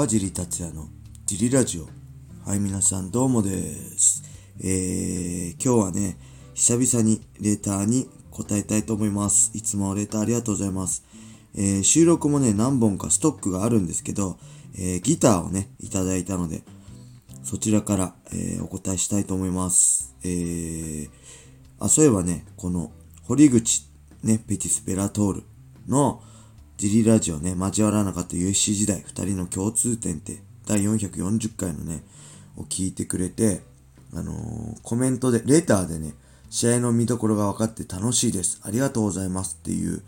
川尻達也のジリラジオ。はい、皆さんどうもです。えー、今日はね、久々にレターに答えたいと思います。いつもレターありがとうございます。えー、収録もね、何本かストックがあるんですけど、えー、ギターをね、いただいたので、そちらから、えー、お答えしたいと思います。えー、あ、そういえばね、この、堀口、ね、ペティス・ベラトールの、ジリラジオね、交わらなかった USC 時代、二人の共通点って、第440回のね、を聞いてくれて、あのー、コメントで、レターでね、試合の見どころが分かって楽しいです。ありがとうございますっていう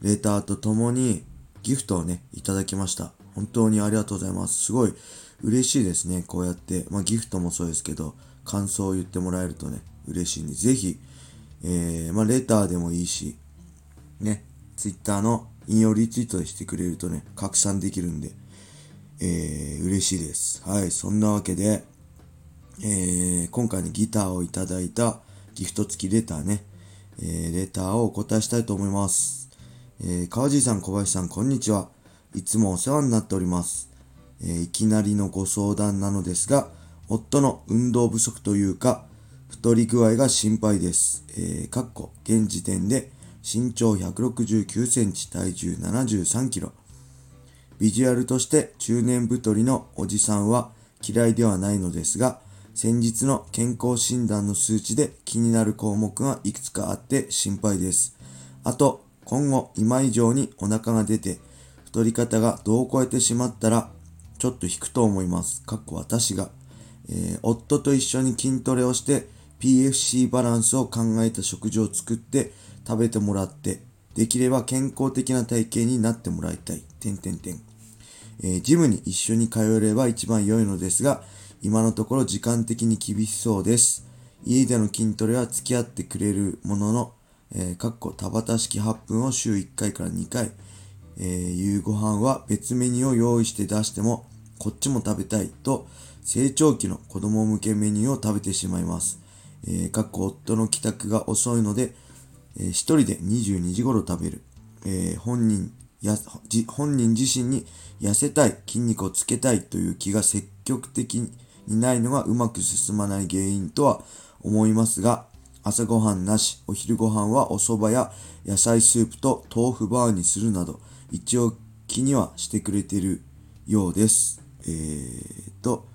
レターとともにギフトをね、いただきました。本当にありがとうございます。すごい嬉しいですね。こうやって、まあギフトもそうですけど、感想を言ってもらえるとね、嬉しいんで、ぜひ、えー、まあレターでもいいし、ね、ツイッターの引用リツイートしてくれるとね、拡散できるんで、えー、嬉しいです。はい、そんなわけで、えー、今回にギターをいただいたギフト付きレターね、えー、レターをお答えしたいと思います。えー、川尻さん、小林さん、こんにちは。いつもお世話になっております。えー、いきなりのご相談なのですが、夫の運動不足というか、太り具合が心配です。えー、かっこ、現時点で身長169センチ、体重73キロ。ビジュアルとして中年太りのおじさんは嫌いではないのですが、先日の健康診断の数値で気になる項目がいくつかあって心配です。あと、今後今以上にお腹が出て、太り方が度を超えてしまったら、ちょっと引くと思います。かっこ私が。えー、夫と一緒に筋トレをして、PFC バランスを考えた食事を作って食べてもらって、できれば健康的な体型になってもらいたい。てんてんてん。えー、ジムに一緒に通えれば一番良いのですが、今のところ時間的に厳しそうです。家での筋トレは付き合ってくれるものの、えー、かっこ田畑式8分を週1回から2回、えー、夕ご飯は別メニューを用意して出しても、こっちも食べたいと、成長期の子供向けメニューを食べてしまいます。えー、かっこ夫の帰宅が遅いので、えー、一人で22時頃食べる。えー、本人や、本人自身に痩せたい、筋肉をつけたいという気が積極的にないのがうまく進まない原因とは思いますが、朝ごはんなし、お昼ご飯はお蕎麦や野菜スープと豆腐バーにするなど、一応気にはしてくれてるようです。えーと、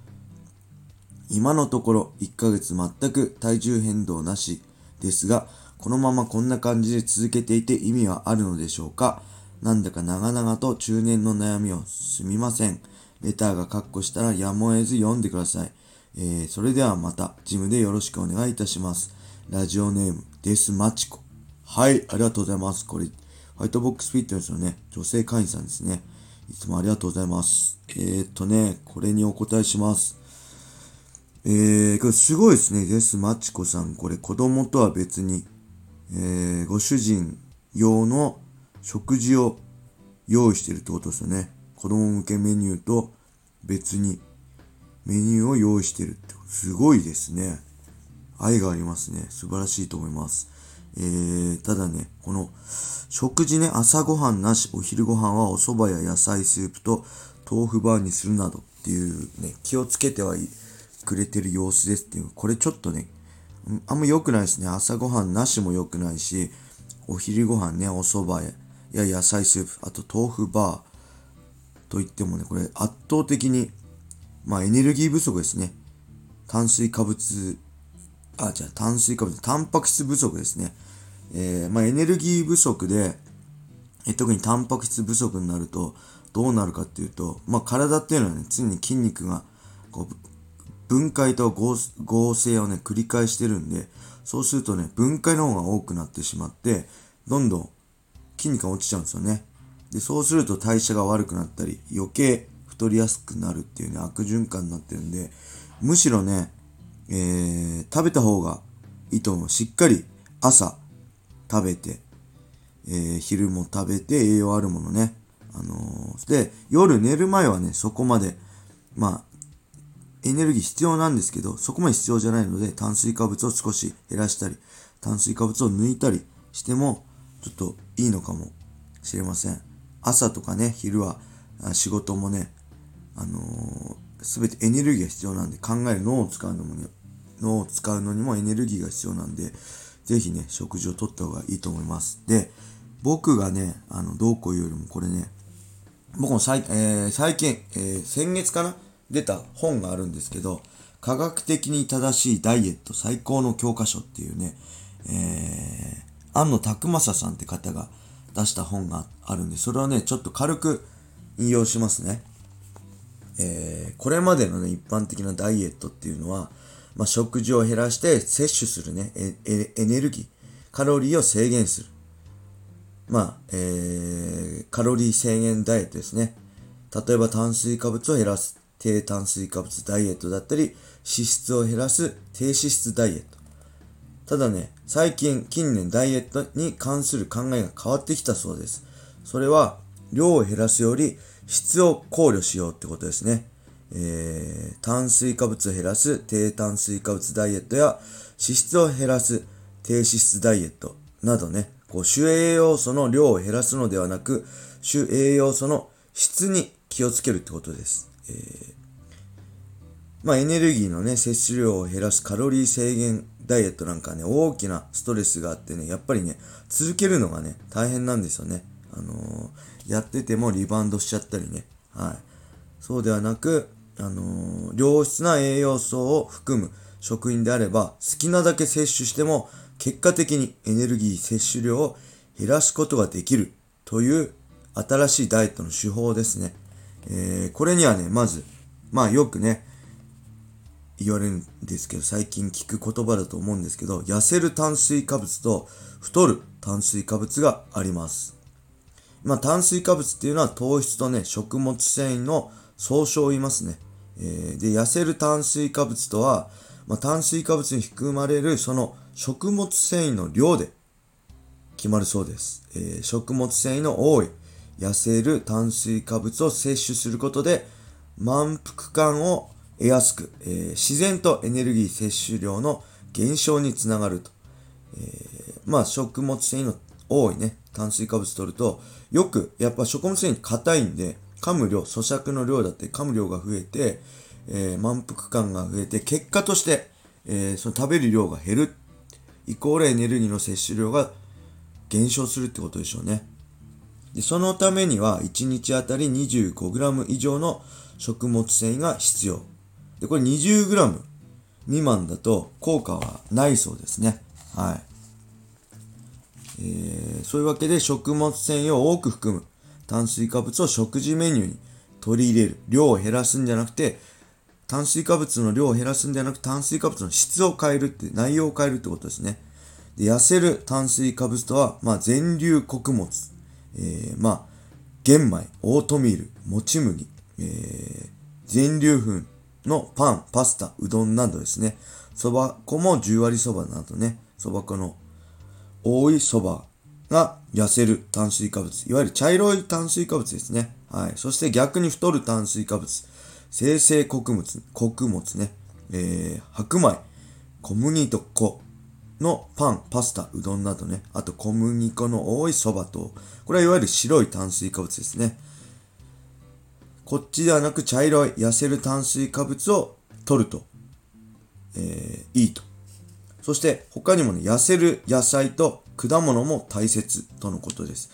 今のところ1ヶ月全く体重変動なしですが、このままこんな感じで続けていて意味はあるのでしょうか？なんだか長々と中年の悩みをすみません。レターがカッコしたらやむを得ず読んでください。えー、それではまた、ジムでよろしくお願いいたします。ラジオネーム、デスマチコ。はい、ありがとうございます。これ、ホワイトボックスフィットネスのね、女性会員さんですね。いつもありがとうございます。えー、っとね、これにお答えします。えー、これすごいですね。デスマチコさん。これ子供とは別に、えー、ご主人用の食事を用意してるってことですよね。子供向けメニューと別にメニューを用意してるってすごいですね。愛がありますね。素晴らしいと思います。えー、ただね、この食事ね、朝ごはんなし、お昼ご飯はお蕎麦や野菜スープと豆腐バーにするなどっていうね、気をつけてはいくれてる様子ですっていう、これちょっとね、あんま良くないですね。朝ごはんなしも良くないし、お昼ご飯ね、お蕎麦や野菜スープ、あと豆腐バーといってもね、これ圧倒的に、まあエネルギー不足ですね。炭水化物、あ、じゃあ炭水化物、タンパク質不足ですね。えー、まあエネルギー不足で、え特にタンパク質不足になると、どうなるかっていうと、まあ体っていうのはね、常に筋肉がこう分解と合成をね、繰り返してるんで、そうするとね、分解の方が多くなってしまって、どんどん筋肉が落ちちゃうんですよね。で、そうすると代謝が悪くなったり、余計太りやすくなるっていうね、悪循環になってるんで、むしろね、えー、食べた方がいいと思う。しっかり朝食べて、えー、昼も食べて栄養あるものね。あのー、で、夜寝る前はね、そこまで、まあ、エネルギー必要なんですけど、そこまで必要じゃないので、炭水化物を少し減らしたり、炭水化物を抜いたりしても、ちょっといいのかもしれません。朝とかね、昼は仕事もね、あのす、べてエネルギーが必要なんで、考える脳を使うのも、ね、脳を使うのにもエネルギーが必要なんで、ぜひね、食事をとった方がいいと思います。で、僕がね、あの、どうこういうよりもこれね、僕も最,、えー、最近、えー、先月かな出た本があるんですけど、科学的に正しいダイエット最高の教科書っていうね、えー、安野拓正さんって方が出した本があるんで、それをね、ちょっと軽く引用しますね。えー、これまでのね、一般的なダイエットっていうのは、まあ、食事を減らして摂取するね、エネルギー、カロリーを制限する。まあ、えー、カロリー制限ダイエットですね。例えば炭水化物を減らす低炭水化物ダイエットだったり、脂質を減らす低脂質ダイエット。ただね、最近、近年ダイエットに関する考えが変わってきたそうです。それは、量を減らすより質を考慮しようってことですね。えー、炭水化物を減らす低炭水化物ダイエットや脂質を減らす低脂質ダイエットなどね、こう主栄養素の量を減らすのではなく、主栄養素の質に気をつけるってことです。ー、まあエネルギーのね、摂取量を減らすカロリー制限ダイエットなんかね、大きなストレスがあってね、やっぱりね、続けるのがね、大変なんですよね。あのー、やっててもリバウンドしちゃったりね。はい。そうではなく、あのー、良質な栄養素を含む食品であれば、好きなだけ摂取しても、結果的にエネルギー摂取量を減らすことができるという新しいダイエットの手法ですね。えー、これにはね、まず、まあよくね、言われるんですけど、最近聞く言葉だと思うんですけど、痩せる炭水化物と太る炭水化物があります。まあ炭水化物っていうのは糖質とね、食物繊維の総称を言いますね。えー、で、痩せる炭水化物とは、まあ、炭水化物に含まれるその食物繊維の量で決まるそうです。えー、食物繊維の多い、痩せる炭水化物を摂取することで満腹感を得やすく、えー、自然とエネルギー摂取量の減少につながると。えー、まあ食物繊維の多いね、炭水化物取ると、よくやっぱ食物繊維硬いんで、噛む量、咀嚼の量だって噛む量が増えて、えー、満腹感が増えて、結果として、え、その食べる量が減る。イコールエネルギーの摂取量が減少するってことでしょうね。でそのためには、1日あたり 25g 以上の食物繊維が必要。で、これ 20g 未満だと効果はないそうですね。はい。えー、そういうわけで食物繊維を多く含む炭水化物を食事メニューに取り入れる。量を減らすんじゃなくて、炭水化物の量を減らすんじゃなく、炭水化物の質を変えるって、内容を変えるってことですね。で痩せる炭水化物とは、まあ、全粒穀物、えー、まあ、玄米、オートミール、もち麦、えー、全粒粉のパン、パスタ、うどんなどですね。そば粉も10割そばなどね、そば粉の多いそばが痩せる炭水化物。いわゆる茶色い炭水化物ですね。はい。そして逆に太る炭水化物。生成穀物、穀物ね。えー、白米、小麦と粉のパン、パスタ、うどんなどね。あと小麦粉の多いそばと、これはいわゆる白い炭水化物ですね。こっちではなく茶色い痩せる炭水化物を取ると、えー、いいと。そして他にもね、痩せる野菜と果物も大切とのことです。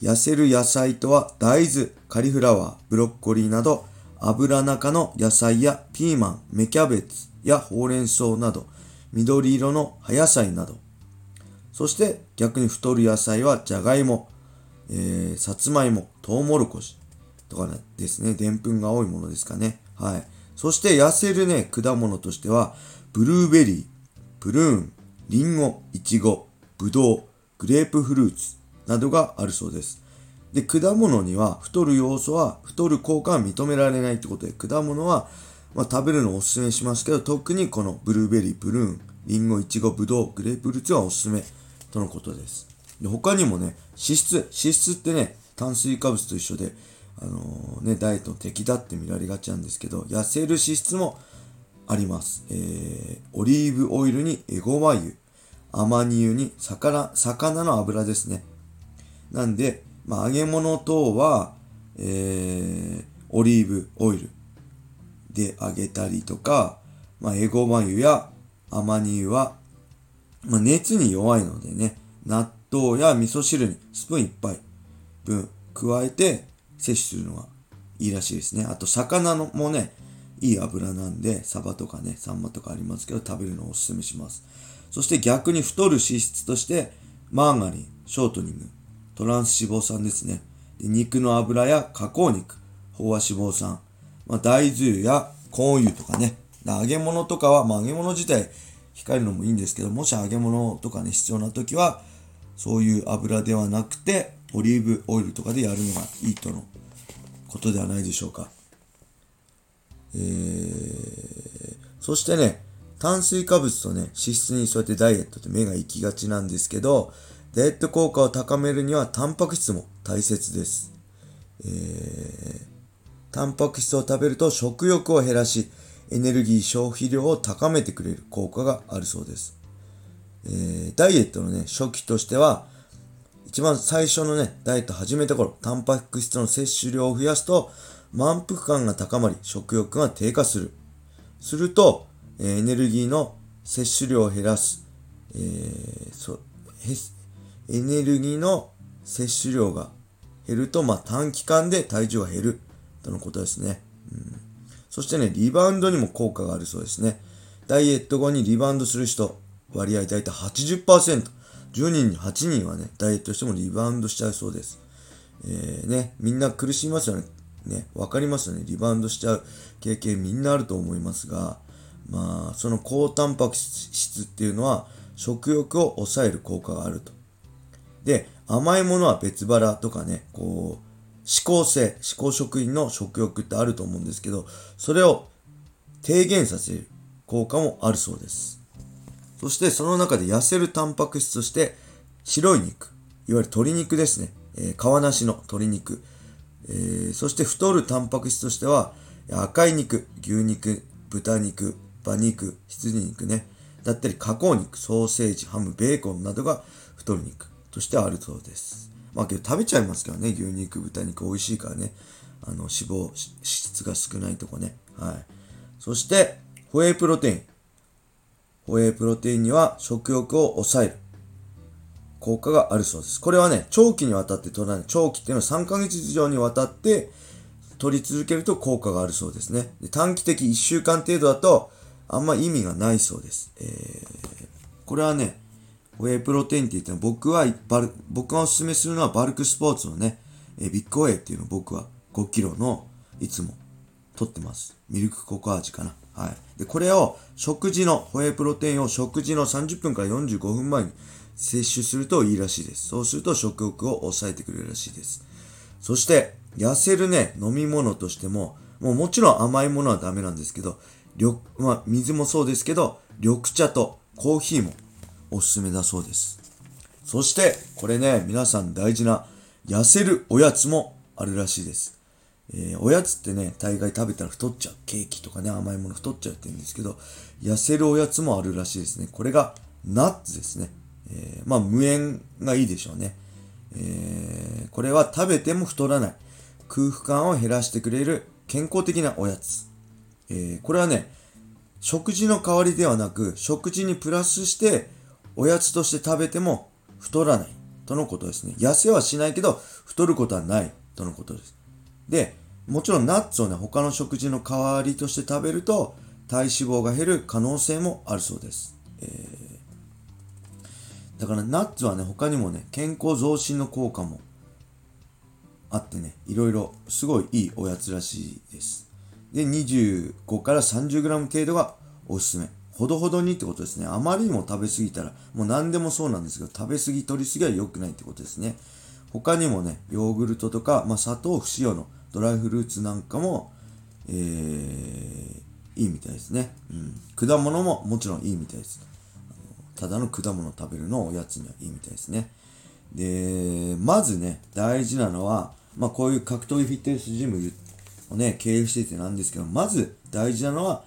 痩せる野菜とは大豆、カリフラワー、ブロッコリーなど油中の野菜やピーマン、芽キャベツやほうれん草など緑色の葉野菜などそして逆に太る野菜はじゃがいも、えー、さつまいも、とうもろこしとかですね、でんぷんが多いものですかね。はい。そして痩せるね、果物としては、ブルーベリー、プルーン、リンゴ、イチゴ、ブドウ、グレープフルーツなどがあるそうです。で、果物には太る要素は太る効果は認められないってことで、果物は、まあ、食べるのをおすすめしますけど、特にこのブルーベリー、プルーン、リンゴ、イチゴ、ブドウ、グレープフルーツはおすすめとのことです。で他にもね、脂質、脂質ってね、炭水化物と一緒で、あのー、ね、ダイエットの敵だって見られがちなんですけど、痩せる脂質もあります。えー、オリーブオイルにエゴマ油、アマニ油に魚、魚の油ですね。なんで、まあ、揚げ物等は、えー、オリーブオイルで揚げたりとか、まあ、エゴマ油やアマニ油は、まあ、熱に弱いのでね、納豆や味噌汁にスプーン1杯分加えて摂取するのがいいらしいですね。あと、魚のもね、いい油なんで、サバとかね、サンマとかありますけど、食べるのをお勧めします。そして逆に太る脂質として、マーガリン、ショートニング、トランス脂肪酸ですね。で肉の油や加工肉、飽和脂肪酸、まあ、大豆油やコーン油とかね、揚げ物とかは、まあ、揚げ物自体控えるのもいいんですけど、もし揚げ物とかね、必要な時は、そういう油ではなくて、オリーブオイルとかでやるのがいいとのことではないでしょうか。えー、そしてね、炭水化物とね、脂質にそうやってダイエットって目が行きがちなんですけど、ダイエット効果を高めるにはタンパク質も大切です。えー、タンパク質を食べると食欲を減らし、エネルギー消費量を高めてくれる効果があるそうです。えー、ダイエットのね、初期としては、一番最初のね、ダイエット始めた頃、タンパク質の摂取量を増やすと、満腹感が高まり、食欲が低下する。すると、えエネルギーの摂取量を減らす。えー、そエネルギーの摂取量が減ると、まあ、短期間で体重が減る。とのことですね。うん、そしてね、リバウンドにも効果があるそうですね。ダイエット後にリバウンドする人、割合だいたい80%。10人に8人はね、ダイエットしてもリバウンドしちゃうそうです。えー、ね、みんな苦しみますよね。ね、わかりますよね。リバウンドしちゃう経験みんなあると思いますが、まあ、その高タンパク質っていうのは食欲を抑える効果があると。で、甘いものは別腹とかね、こう、思考性、思考職員の食欲ってあると思うんですけど、それを低減させる効果もあるそうです。そしてその中で痩せるタンパク質として白い肉、いわゆる鶏肉ですね。えー、皮なしの鶏肉。えー、そして太るタンパク質としては赤い肉、牛肉、豚肉、馬肉、羊肉ね。だったり加工肉、ソーセージ、ハム、ベーコンなどが太る肉としてあるそうです。まあけど食べちゃいますからね、牛肉、豚肉美味しいからね。あの、脂肪、脂質が少ないとこね。はい。そして、ホエイプロテイン。ホエイプロテインには食欲を抑える効果があるそうです。これはね、長期にわたって取らない。長期っていうのは3ヶ月以上にわたって取り続けると効果があるそうですね。で短期的1週間程度だとあんま意味がないそうです。えー、これはね、ウェイプロテインって言っても僕はバル、僕がおすすめするのはバルクスポーツのね、えビッグウェイっていうのを僕は5キロのいつも取ってます。ミルクココア味かな。はい。で、これを食事の、ホエイプロテインを食事の30分から45分前に摂取するといいらしいです。そうすると食欲を抑えてくれるらしいです。そして、痩せるね、飲み物としても、もうもちろん甘いものはダメなんですけど、緑、まあ、水もそうですけど、緑茶とコーヒーもおすすめだそうです。そして、これね、皆さん大事な痩せるおやつもあるらしいです。えー、おやつってね、大概食べたら太っちゃう。ケーキとかね、甘いもの太っちゃうって言うんですけど、痩せるおやつもあるらしいですね。これがナッツですね。えー、まあ、無塩がいいでしょうね。えー、これは食べても太らない。空腹感を減らしてくれる健康的なおやつ。え、これはね、食事の代わりではなく、食事にプラスしておやつとして食べても太らないとのことですね。痩せはしないけど、太ることはないとのことです。で、もちろんナッツをね、他の食事の代わりとして食べると、体脂肪が減る可能性もあるそうです。えー、だからナッツはね、他にもね、健康増進の効果もあってね、いろいろすごいいいおやつらしいです。で、25から 30g 程度がおすすめ。ほどほどにってことですね。あまりにも食べ過ぎたら、もう何でもそうなんですけど、食べ過ぎ、取り過ぎは良くないってことですね。他にもね、ヨーグルトとか、まあ、砂糖不使用のドライフルーツなんかも、えー、いいみたいですね。うん。果物ももちろんいいみたいです。ただの果物食べるのをおやつにはいいみたいですね。で、まずね、大事なのは、まあこういう格闘技フィットネスジムをね、経営しててなんですけど、まず大事なのは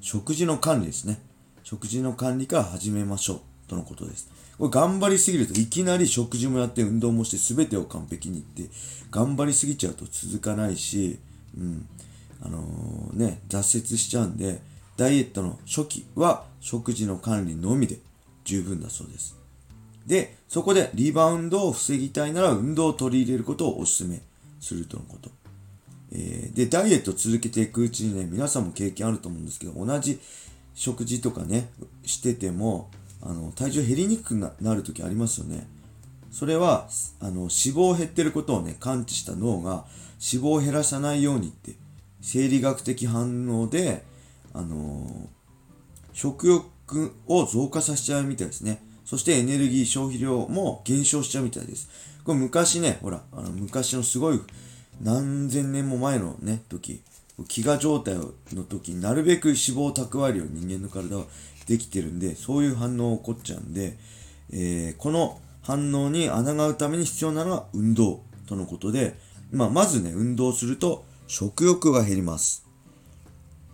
食事の管理ですね。食事の管理から始めましょう。とのことです。これ頑張りすぎるといきなり食事もやって運動もして全てを完璧にって頑張りすぎちゃうと続かないし、うん。あのー、ね、挫折しちゃうんで、ダイエットの初期は食事の管理のみで十分だそうです。で、そこでリバウンドを防ぎたいなら運動を取り入れることをお勧めするとのこと。えー、で、ダイエットを続けていくうちにね、皆さんも経験あると思うんですけど、同じ食事とかね、してても、あの、体重減りにくくなる時ありますよね。それは、あの、脂肪減ってることをね、感知した脳が脂肪を減らさないようにって、生理学的反応で、あの食欲を増加させちゃうみたいですね。そしてエネルギー消費量も減少しちゃうみたいです。これ昔ね、ほら、あの昔のすごい何千年も前のね、時、飢餓状態の時になるべく脂肪を蓄えるように人間の体はできてるんで、そういう反応が起こっちゃうんで、えー、この反応に抗うために必要なのは運動とのことで、まあ、まずね、運動すると食欲が減ります。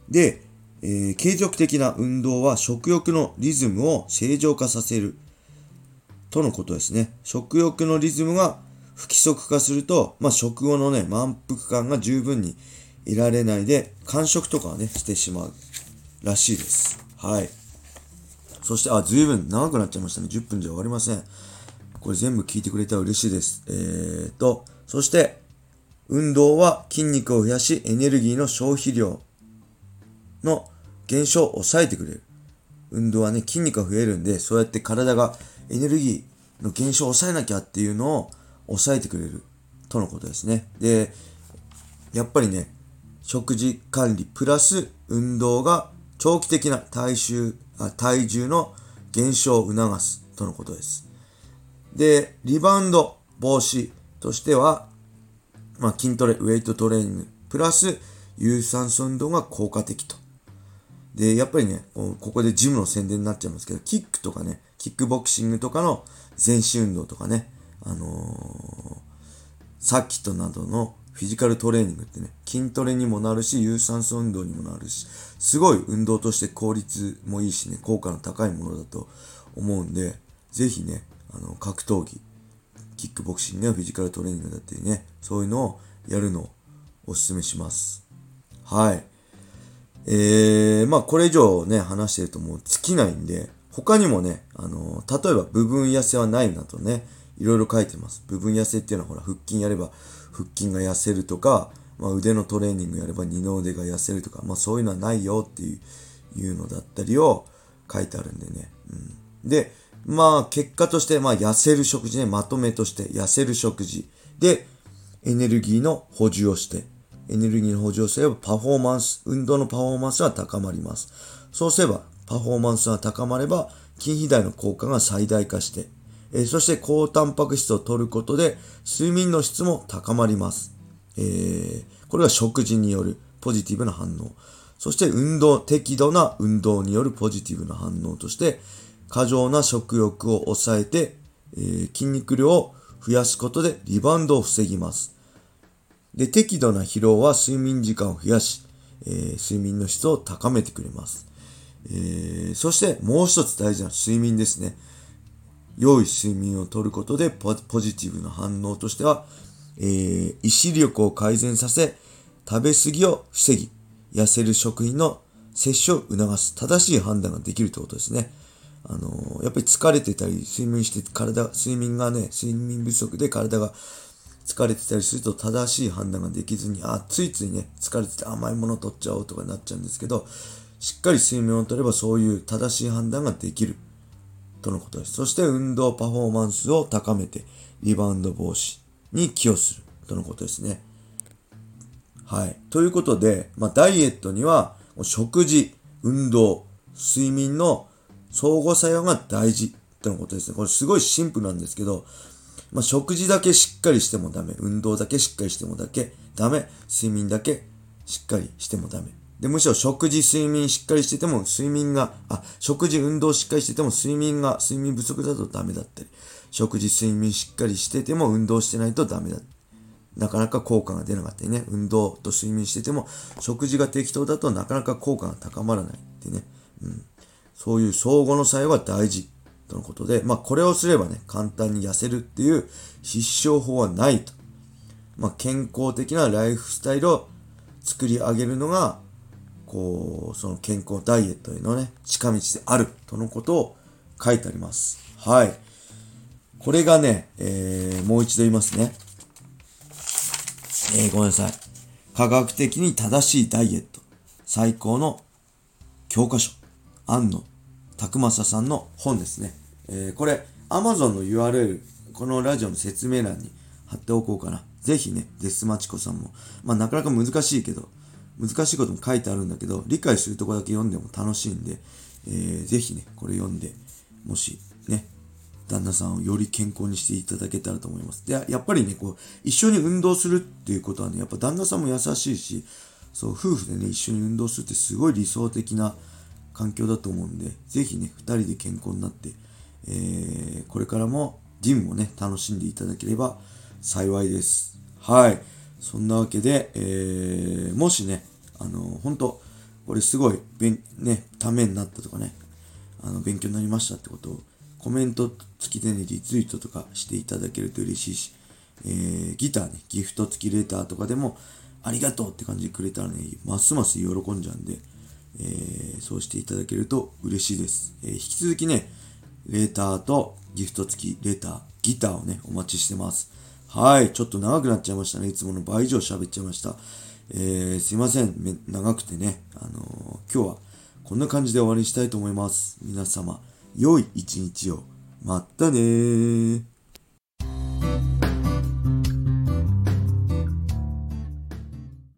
で、えー、継続的な運動は食欲のリズムを正常化させるとのことですね。食欲のリズムが不規則化すると、まあ、食後のね、満腹感が十分に得られないで、間食とかはね、してしまうらしいです。はい。そして、あ、ずいぶん長くなっちゃいましたね。10分じゃ終わりません。これ全部聞いてくれたら嬉しいです。えーと、そして、運動は筋肉を増やし、エネルギーの消費量の減少を抑えてくれる。運動はね、筋肉が増えるんで、そうやって体がエネルギーの減少を抑えなきゃっていうのを抑えてくれるとのことですね。で、やっぱりね、食事管理プラス運動が長期的な体重あ体重の減少を促すとのことです。で、リバウンド防止としては、まあ、筋トレ、ウェイトトレーニング、プラス有酸素運動が効果的とで、やっぱりね、ここでジムの宣伝になっちゃいますけど、キックとかね、キックボクシングとかの全身運動とかね、あのー、サーキットなどのフィジカルトレーニングってね、筋トレにもなるし、有酸素運動にもなるし、すごい運動として効率もいいしね、効果の高いものだと思うんで、ぜひね、あの、格闘技、キックボクシングやフィジカルトレーニングだってね、そういうのをやるのをお勧めします。はい。えー、まあこれ以上ね、話してるともう尽きないんで、他にもね、あの、例えば部分痩せはないなとね、いろいろ書いてます。部分痩せっていうのはほら、腹筋やれば腹筋が痩せるとか、まあ、腕のトレーニングやれば二の腕が痩せるとか、まあそういうのはないよっていういうのだったりを書いてあるんでね。うん、で、まあ結果として、まあ痩せる食事ね、まとめとして痩せる食事でエネルギーの補充をして、エネルギーの補充をすればパフォーマンス、運動のパフォーマンスは高まります。そうすれば、パフォーマンスが高まれば、筋肥大の効果が最大化して、え、そして高タンパク質を取ることで、睡眠の質も高まります。えー、これは食事によるポジティブな反応。そして運動、適度な運動によるポジティブな反応として、過剰な食欲を抑えて、えー、筋肉量を増やすことでリバウンドを防ぎます。で、適度な疲労は睡眠時間を増やし、えー、睡眠の質を高めてくれます。えー、そしてもう一つ大事な睡眠ですね。良い睡眠をとることでポジティブな反応としては、えー、意志力を改善させ、食べ過ぎを防ぎ、痩せる食品の摂取を促す正しい判断ができるということですね。あのー、やっぱり疲れてたり、睡眠して体、睡眠がね、睡眠不足で体が疲れてたりすると正しい判断ができずに、あ、ついついね、疲れてて甘いもの取っちゃおうとかなっちゃうんですけど、しっかり睡眠をとればそういう正しい判断ができる。とのことです。そして運動パフォーマンスを高めて、リバウンド防止に寄与する。とのことですね。はい。ということで、まあ、ダイエットには、食事、運動、睡眠の相互作用が大事。とのことですね。これすごいシンプルなんですけど、まあ、食事だけしっかりしてもダメ。運動だけしっかりしてもだけダメ。睡眠だけしっかりしてもダメ。で、むしろ食事、睡眠しっかりしてても睡眠が、あ、食事、運動しっかりしてても睡眠が、睡眠不足だとダメだったり、食事、睡眠しっかりしてても運動してないとダメだ。なかなか効果が出なかったりね、運動と睡眠してても、食事が適当だとなかなか効果が高まらないってね、うん。そういう相互の作用が大事。とのことで、まあこれをすればね、簡単に痩せるっていう必勝法はないと。まあ健康的なライフスタイルを作り上げるのが、こう、その健康ダイエットへのね、近道であるとのことを書いてあります。はい。これがね、えー、もう一度言いますね。えー、ごめんなさい。科学的に正しいダイエット。最高の教科書。安野拓正さんの本ですね。えー、これ、Amazon の URL、このラジオの説明欄に貼っておこうかな。ぜひね、デスマチコさんも。まあなかなか難しいけど、難しいことも書いてあるんだけど、理解するとこだけ読んでも楽しいんで、えー、ぜひね、これ読んで、もしね、旦那さんをより健康にしていただけたらと思います。で、やっぱりね、こう、一緒に運動するっていうことはね、やっぱ旦那さんも優しいし、そう、夫婦でね、一緒に運動するってすごい理想的な環境だと思うんで、ぜひね、二人で健康になって、えー、これからもジムもね、楽しんでいただければ幸いです。はい。そんなわけで、えー、もしね、あの、本当これすごい、ね、ためになったとかね、あの、勉強になりましたってことを、コメント付きでね、リツイートとかしていただけると嬉しいし、えー、ギターね、ギフト付きレターとかでも、ありがとうって感じでくれたらね、ますます喜んじゃうんで、えー、そうしていただけると嬉しいです。えー、引き続きね、レターとギフト付きレター、ギターをね、お待ちしてます。はい、ちょっと長くなっちゃいましたね。いつもの倍以上喋っちゃいました。えー、すいません。長くてね、あのー、今日はこんな感じで終わりにしたいと思います。皆様、良い一日を。まったねー。